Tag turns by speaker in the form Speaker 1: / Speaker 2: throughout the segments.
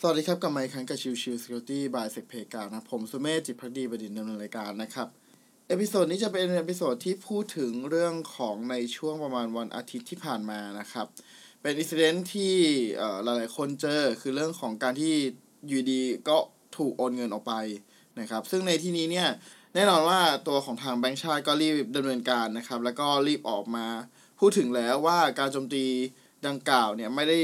Speaker 1: สวัสดีครับ กับไมค์ครั้งกับชิวชิว Security by s e c p a y การนะผมสุเมธจิตพักดีประดิษฐ์ดำเนินรายการนะครับ episode นี้จะเป็น episode ที่พูดถึงเรื่องของในช่วงประมาณวันอาทิตย์ที่ผ่านมานะครับ เป็น incident ที่หลายๆคนเจอคือเรื่องของการที่อยู่ดีก็ถูกโอนเงินออกไปนะครับ ซึ่งในที่นี้เนี่ยแน่นอนว่าตัวของทางแบงก์ชาติก็รีบดำเนินการนะครับ แล้วก็รีบออกมาพูดถึงแล้วว่าการโจมตีดังกล่าวเนี่ยไม่ได้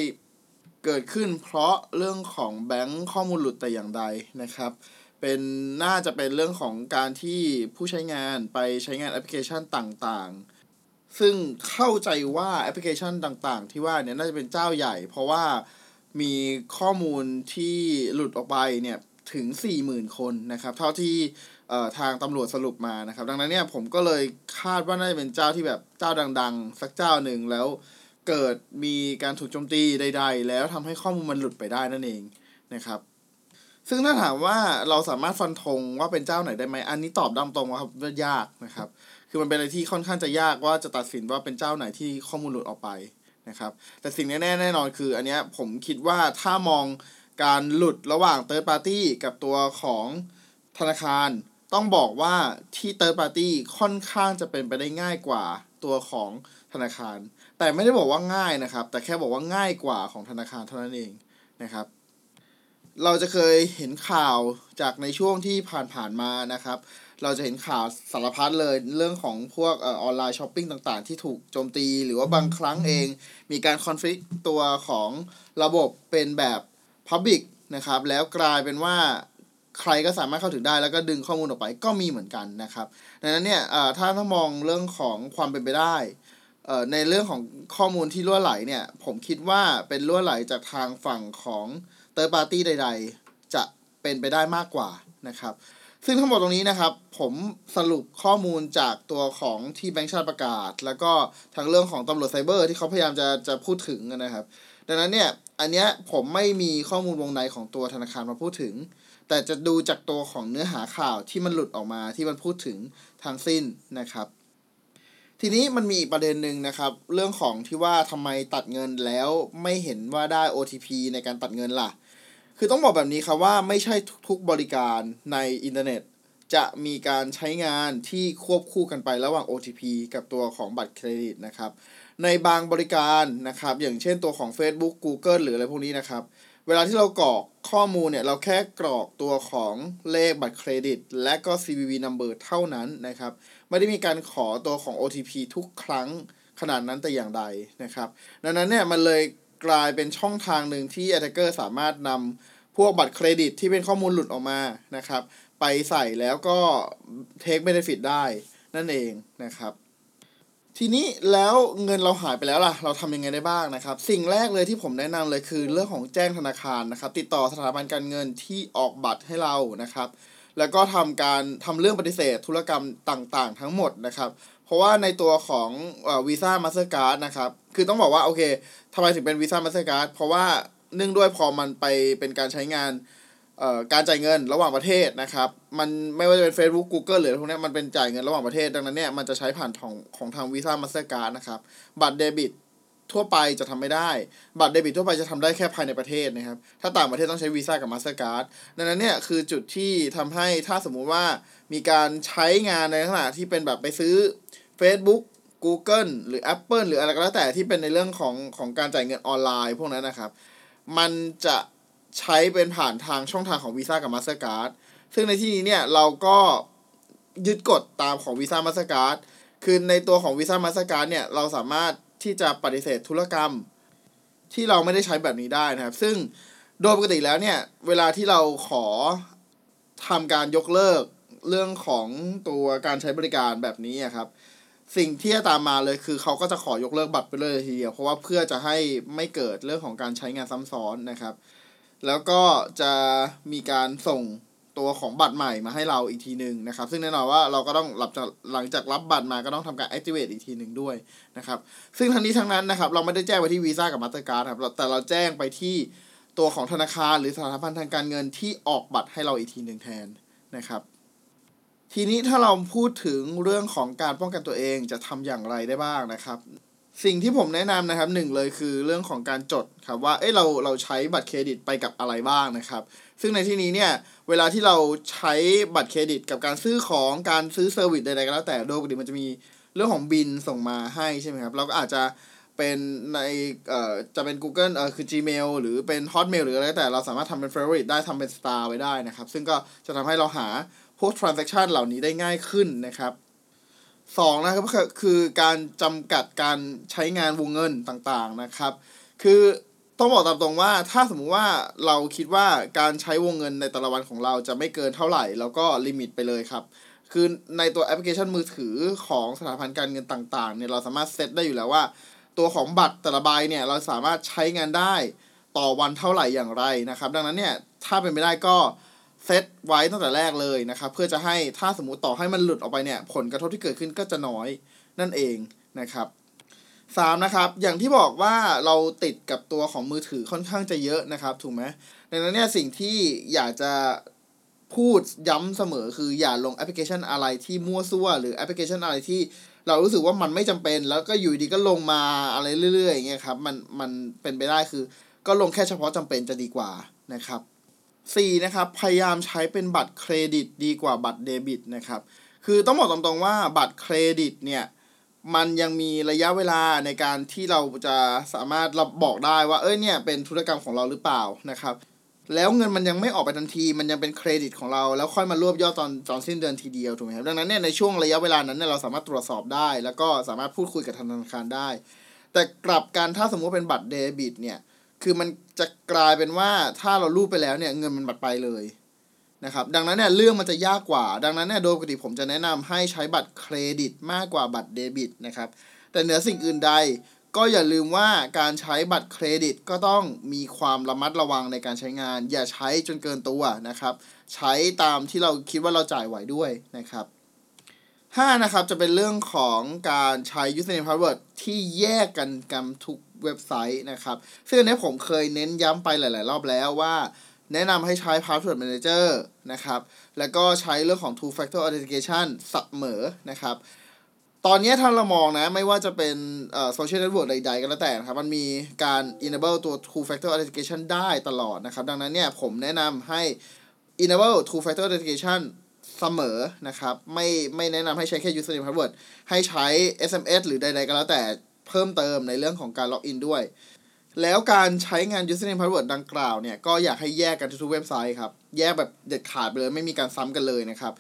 Speaker 1: เกิดขึ้นเพราะเรื่องของแบงค์ข้อมูลหลุดแต่อย่างใดนะครับเป็นน่าจะเป็นเรื่องของการที่ผู้ใช้งานไปใช้งานแอปพลิเคชันต่างๆ ซึ่งเข้าใจว่าแอปพลิเคชันต่างๆ ที่ว่าเนี่ยน่าจะเป็นเจ้าใหญ่ เพราะว่ามีข้อมูลที่หลุดออกไปเนี่ยถึง 40,000 คนนะครับเท่าที่ทางตำรวจสรุปมานะครับ ดังนั้นเนี่ยผมก็เลยคาดว่าน่าจะเป็นเจ้าที่แบบเจ้าดัง ๆ สักเจ้าหนึ่งแล้ว เกิดมีการถูกโจมตีใด ๆ แล้วทำให้ข้อมูลมันหลุดไปได้นั่นเองนะครับ ซึ่งถ้าถามว่าเราสามารถฟันธงว่าเป็นเจ้าไหนได้ไหมอันนี้ตอบดำตรงว่าครับว่ายากนะครับ คือมันเป็นอะไรที่ค่อนข้างจะยากว่าจะตัดสินว่าเป็นเจ้าไหนที่ข้อมูลหลุดออกไปนะครับ แต่สิ่งแน่ๆแน่นอนคือ อันนี้ผมคิดว่าถ้ามองการหลุดระหว่าง third party กับตัวของธนาคาร ต้องบอกว่าที่ third party ค่อนข้างจะเป็นไปได้ง่ายกว่าตัวของ ธนาคาร แต่ไม่ได้บอกว่าง่ายนะครับ แต่แค่บอกว่าง่ายกว่าของธนาคารเท่านั้นเองนะครับ เราจะเคยเห็นข่าวจากในช่วงที่ผ่านๆมานะครับ เราจะเห็นข่าวสารพัดเลยเรื่องของพวกออนไลน์ช้อปปิ้งต่างๆ ที่ถูกโจมตี หรือว่าบางครั้งเอง มีการคอนฟ lict ตัวของระบบเป็นแบบ Public นะครับ แล้วกลายเป็นว่าใครก็สามารถเข้าถึงได้แล้วก็ดึงข้อมูลออกไปก็มีเหมือนกันนะครับ ดังนั้นเนี่ยถ้าถ้ามองเรื่องของความเป็นไปได้ ในเรื่องของข้อมูลที่ล่วไหลเนี่ย ผมคิดว่าเป็นล่วไหลจากทางฝั่งของเตอร์ปาร์ตี้ใด ๆ จะเป็นไปได้มากกว่านะครับ ซึ่งทั้งหมดตรงนี้นะครับ ผมสรุปข้อมูลจากตัวของที่แบงค์ชาติประกาศ แล้วก็ทางเรื่องของตำรวจไซเบอร์ที่เขาพยายามจะจะพูดถึงนะครับ ดังนั้นเนี่ย อันเนี้ยผมไม่มีข้อมูลวงในของตัวธนาคารมาพูดถึง แต่จะดูจากตัวของเนื้อหาข่าวที่มันหลุดออกมาที่มันพูดถึงทางสิ้นนะครับ ทีนี้มันมีอีกประเด็นหนึ่งนะครับ เรื่องของที่ว่าทำไมตัดเงินแล้วไม่เห็นว่าได้ OTP ในการตัดเงินล่ะ คือต้องบอกแบบนี้ครับว่าไม่ใช่ทุกบริการในอินเทอร์เน็ต จะมีการใช้งานที่ควบคู่กันไประหว่าง OTP กับตัวของบัตรเครดิตนะครับ ในบางบริการนะครับ อย่างเช่นตัวของ Facebook Google หรืออะไรพวกนี้นะครับ เวลาที่เรากรอกข้อมูลเนี่ยเราแค่กรอกตัวของเลขบัตรเครดิต และก็ CVV number เท่านั้นนะครับ ไม่ได้มีการขอตัวของ OTP ทุกครั้งขนาดนั้นแต่อย่างใดนะครับ ดังนั้นเนี่ยมันเลยกลายเป็นช่องทางหนึ่งที่ attacker สามารถนำพวกบัตรเครดิตที่เป็นข้อมูลหลุดออกมานะครับ ไปใส่แล้วก็ take benefit ได้นั่นเองนะครับ ทีนี้แล้วเงินเราหายไปแล้วล่ะ เราทำยังไงได้บ้างนะครับ สิ่งแรกเลยที่ผมแนะนำเลยคือเรื่องของแจ้งธนาคารนะครับ ติดต่อสถาบันการเงินที่ออกบัตรให้เรานะครับ แล้วก็ทำการทำเรื่องปฏิเสธธุรกรรมต่างๆ ทั้งหมดนะครับ เพราะว่าในตัวของวีซ่ามาสเตอร์การ์ดนะครับ คือต้องบอกว่าโอเคทำไมถึงเป็นวีซ่ามาสเตอร์การ์ดเพราะว่าเนื่องด้วยพอมันไปเป็นการใช้งาน การจ่ายเงินระหว่างประเทศนะครับ มันไม่ว่าจะเป็น Facebook Google หรือพวกนี้มันเป็นจ่ายเงินระหว่างประเทศ ดังนั้นเนี่ยมันจะใช้ผ่านของของทางวีซ่ามาสเตอร์การ์ดนะครับ บัตรเดบิตทั่วไปจะทำไม่ได้ บัตรเดบิตทั่วไปจะทำได้แค่ภายในประเทศนะครับ ถ้าต่างประเทศต้องใช้วีซ่ากับมาสเตอร์การ์ดดังนั้นเนี่ยคือจุดที่ทำให้ถ้าสมมุติว่ามีการใช้งานในลักษณะที่เป็นแบบไปซื้อ Facebook Google หรือ Apple หรืออะไรก็แล้วแต่ที่เป็นในเรื่องของของการจ่ายเงินออนไลน์พวกนั้นนะครับ มันจะ ใช้เป็นผ่านทางช่องทางของวีซ่ากับมาสเตอร์การ์ดซึ่งในที่นี้เนี่ยเราก็ยึดกฎตามของวีซ่ามาสเตอร์การ์ดคือในตัวของวีซ่ามาสเตอร์การ์ดเนี่ยเราสามารถที่จะปฏิเสธธุรกรรม ที่เราไม่ได้ใช้แบบนี้ได้นะครับ ซึ่งโดยปกติแล้วเนี่ย เวลาที่เราขอทำการยกเลิกเรื่องของตัวการใช้บริการแบบนี้ครับ สิ่งที่จะตามมาเลยคือเขาก็จะขอยกเลิกบัตรไปเลยทีเดียว เพราะว่าเพื่อจะให้ไม่เกิดเรื่องของการใช้งานซ้ำซ้อนนะครับ แล้วก็จะมีการส่งตัวของบัตรใหม่มาให้เราอีกทีหนึ่งนะครับ ซึ่งแน่นอนว่าเราก็ต้องหลับจากหลังจากรับบัตรมาก็ต้องทำการ activate อีกทีหนึ่งด้วยนะครับ ซึ่งทั้งนี้ทั้งนั้นนะครับ เราไม่ได้แจ้งไปที่วีซ่ากับมาสเตอร์การ์ดครับแต่เราแจ้งไปที่ตัวของธนาคารหรือสถาบันทางการเงินที่ออกบัตรให้เราอีกทีหนึ่งแทนนะครับ ทีนี้ถ้าเราพูดถึงเรื่องของการป้องกันตัวเองจะทำอย่างไรได้บ้างนะครับ สิ่งที่ผมแนะนำนะครับหนึ่งเลยคือเรื่องของการจดครับว่าเอ้เราเราใช้บัตรเครดิตไปกับอะไรบ้างนะครับ ซึ่งในที่นี้เนี่ยเวลาที่เราใช้บัตรเครดิตกับการซื้อของการซื้อเซอร์วิสใดๆก็แล้วแต่โดยปกติมันจะมีเรื่องของบินส่งมาให้ใช่ไหมครับเราก็อาจจะเป็นในเอ่อจะเป็น Google เอ่อคือ Gmail หรือเป็น Hotmail หรืออะไรแต่เราสามารถทำเป็น Favorite ได้ทำเป็น Star ไว้ได้นะครับ ซึ่งก็จะทำให้เราหาพวก transaction เหล่านี้ได้ง่ายขึ้นนะครับ สองนะครับก็คือการจำกัดการใช้งานวงเงินต่างๆนะครับ คือต้องบอกตามตรงว่าถ้าสมมุติว่าเราคิดว่าการใช้วงเงินในแต่ละวันของเราจะไม่เกินเท่าไหร่ แล้วก็ลิมิตไปเลยครับ คือในตัวแอปพลิเคชันมือถือของสถาบันการเงินต่างๆเนี่ยเราสามารถเซตได้อยู่แล้วว่า ตัวของบัตรแต่ละใบเนี่ยเราสามารถใช้งานได้ต่อวันเท่าไหร่อย่างไรนะครับ ดังนั้นเนี่ยถ้าเป็นไปได้ก็ เซตไว้ตั้งแต่แรกเลยนะครับ เพื่อจะให้ถ้าสมมติต่อให้มันหลุดออกไปเนี่ย ผลกระทบที่เกิดขึ้นก็จะน้อยนั่นเองนะครับสามนะครับ อย่างที่บอกว่าเราติดกับตัวของมือถือค่อนข้างจะเยอะนะครับ ถูกไหมดังนั้นเนี่ยสิ่งที่อยากจะพูดย้ำเสมอคืออย่าลงแอปพลิเคชันอะไรที่มั่วซั่ว หรือแอปพลิเคชันอะไรที่เรารู้สึกว่ามันไม่จำเป็น แล้วก็อยู่ดีก็ลงมาอะไรเรื่อยๆอย่างเงี้ยครับมันมันเป็นไปได้คือ ก็ลงแค่เฉพาะจำเป็นจะดีกว่านะครับ สี่นะครับพยายามใช้เป็นบัตรเครดิตดีกว่าบัตรเดบิตนะครับคือต้องบอกตรงๆว่าบัตรเครดิตเนี่ยมันยังมีระยะเวลาในการที่เราจะสามารถทราบบอกได้ว่าเอ้ยเนี่ยเป็นธุรกรรมของเราหรือเปล่านะครับแล้วเงินมันยังไม่ออกไปทันที มันยังเป็นเครดิตของเรา แล้วค่อยมารวบยอดตอนตอนสิ้นเดือนทีเดียวถูกไหมครับดังนั้นเนี่ยในช่วงระยะเวลานั้นเนี่ยเราสามารถตรวจสอบได้ แล้วก็สามารถพูดคุยกับธนาคารได้ แต่กลับกันถ้าสมมติเป็นบัตรเดบิตเนี่ย คือมันจะกลายเป็นว่าถ้าเรารูปไปแล้วเนี่ยเงินมันบัตรไปเลยนะครับดังนั้นเนี่ยเรื่องมันจะยากกว่า ดังนั้นเนี่ยโดยปกติผมจะแนะนำให้ใช้บัตรเครดิตมากกว่าบัตรเดบิตนะครับแต่เหนือสิ่งอื่นใดก็อย่าลืมว่าการใช้บัตรเครดิตก็ต้องมีความระมัดระวังในการใช้งาน อย่าใช้จนเกินตัวนะครับ ใช้ตามที่เราคิดว่าเราจ่ายไหวด้วยนะครับ5นะครับจะเป็นเรื่องของการใช้ username password ที่แยกกันกันทุก เว็บไซต์นะครับ ซึ่งอันนี้ผมเคยเน้นย้ำไปหลาย ๆ รอบแล้วว่า แนะนำให้ใช้ password manager นะครับ แล้วก็ใช้เรื่องของ two factor authentication เสมอนะครับ ตอนนี้ถ้าเรามองนะ ไม่ว่าจะเป็นโซเชียลเน็ตเวิร์กใด ๆ ก็แล้วแต่นะครับ มันมีการ enable ตัว two factor authentication ได้ตลอดนะครับ ดังนั้นเนี่ยผมแนะนำให้ enable two factor authentication เสมอนะครับ ไม่ไม่แนะนำให้ใช้แค่ username password ให้ใช้ SMS หรือใดๆก็แล้วแต่ เพิ่มเติมในเรื่องของการล็อกอินด้วย แล้วการใช้งาน username password ดังกล่าวเนี่ย ก็อยากให้แยกกันทุกเว็บไซต์ครับ แยกแบบเด็ดขาดไปเลยไม่มีการซ้ำกันเลยนะครับ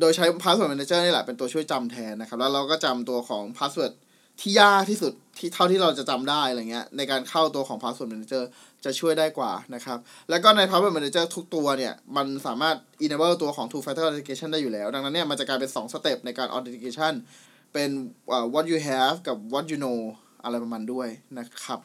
Speaker 1: โดยใช้ password manager นี่แหละเป็นตัวช่วยจำแทนนะครับ แล้วเราก็จำตัวของ password ที่ยากที่สุดที่เท่าที่เราจะจำได้อะไรเงี้ยในการเข้าตัวของ password manager จะช่วยได้กว่านะครับ แล้วก็ใน password manager ทุกตัวเนี่ย มันสามารถ enable ตัวของ two factor authentication ได้อยู่แล้ว ดังนั้นเนี่ย มันจะกลายเป็น 2 สเต็ปในการ authentication เป็น what you have กับ what you know อะไรประมาณด้วยนะครับ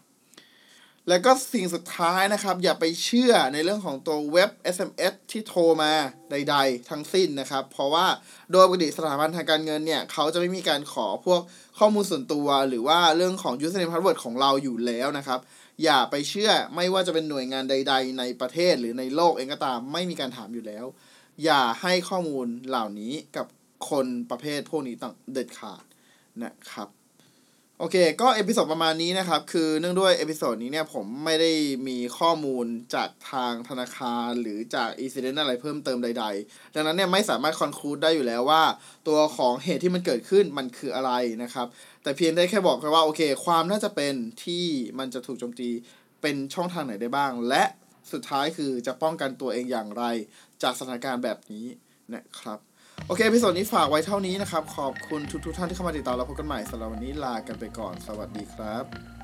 Speaker 1: แล้วก็สิ่งสุดท้ายนะครับ อย่าไปเชื่อในเรื่องของตัวเว็บ SMS ที่โทรมาใด ๆ ทั้งสิ้นนะครับ เพราะว่าโดยปกติสถาบันทางการเงินเนี่ยเขาจะไม่มีการขอพวกข้อมูลส่วนตัว หรือว่าเรื่องของ username password ของเราอยู่แล้วนะครับอย่าไปเชื่อไม่ว่าจะเป็นหน่วยงานใด ๆ ในประเทศหรือในโลกเองก็ตามไม่มีการถามอยู่แล้ว อย่าให้ข้อมูลเหล่านี้กับ คนประเภทพวกนี้โดยเด็ดขาดนะครับ โอเค ก็ episode ประมาณนี้นะครับ คือเนื่องด้วย episode นี้เนี่ยผมไม่ได้มีข้อมูลจากทางธนาคารหรือจาก incident อะไรเพิ่มเติมใด ๆ ดังนั้นเนี่ยไม่สามารถ conclude ได้อยู่แล้วว่า ตัวของเหตุที่มันเกิดขึ้นมันคืออะไรนะครับ แต่เพียงได้แค่บอกแค่ว่าโอเค ความน่าจะเป็นที่มันจะถูกโจมตีเป็นช่องทางไหนได้บ้าง และสุดท้ายคือจะป้องกันตัวเองอย่างไร จากสถานการณ์แบบนี้นะครับ โอเคพิโซดนี้ฝากไว้เท่านี้นะครับ ขอบคุณทุกๆท่านที่เข้ามาติดตามเราพบกันใหม่สำหรับวันนี้ลากันไปก่อน สวัสดีครับ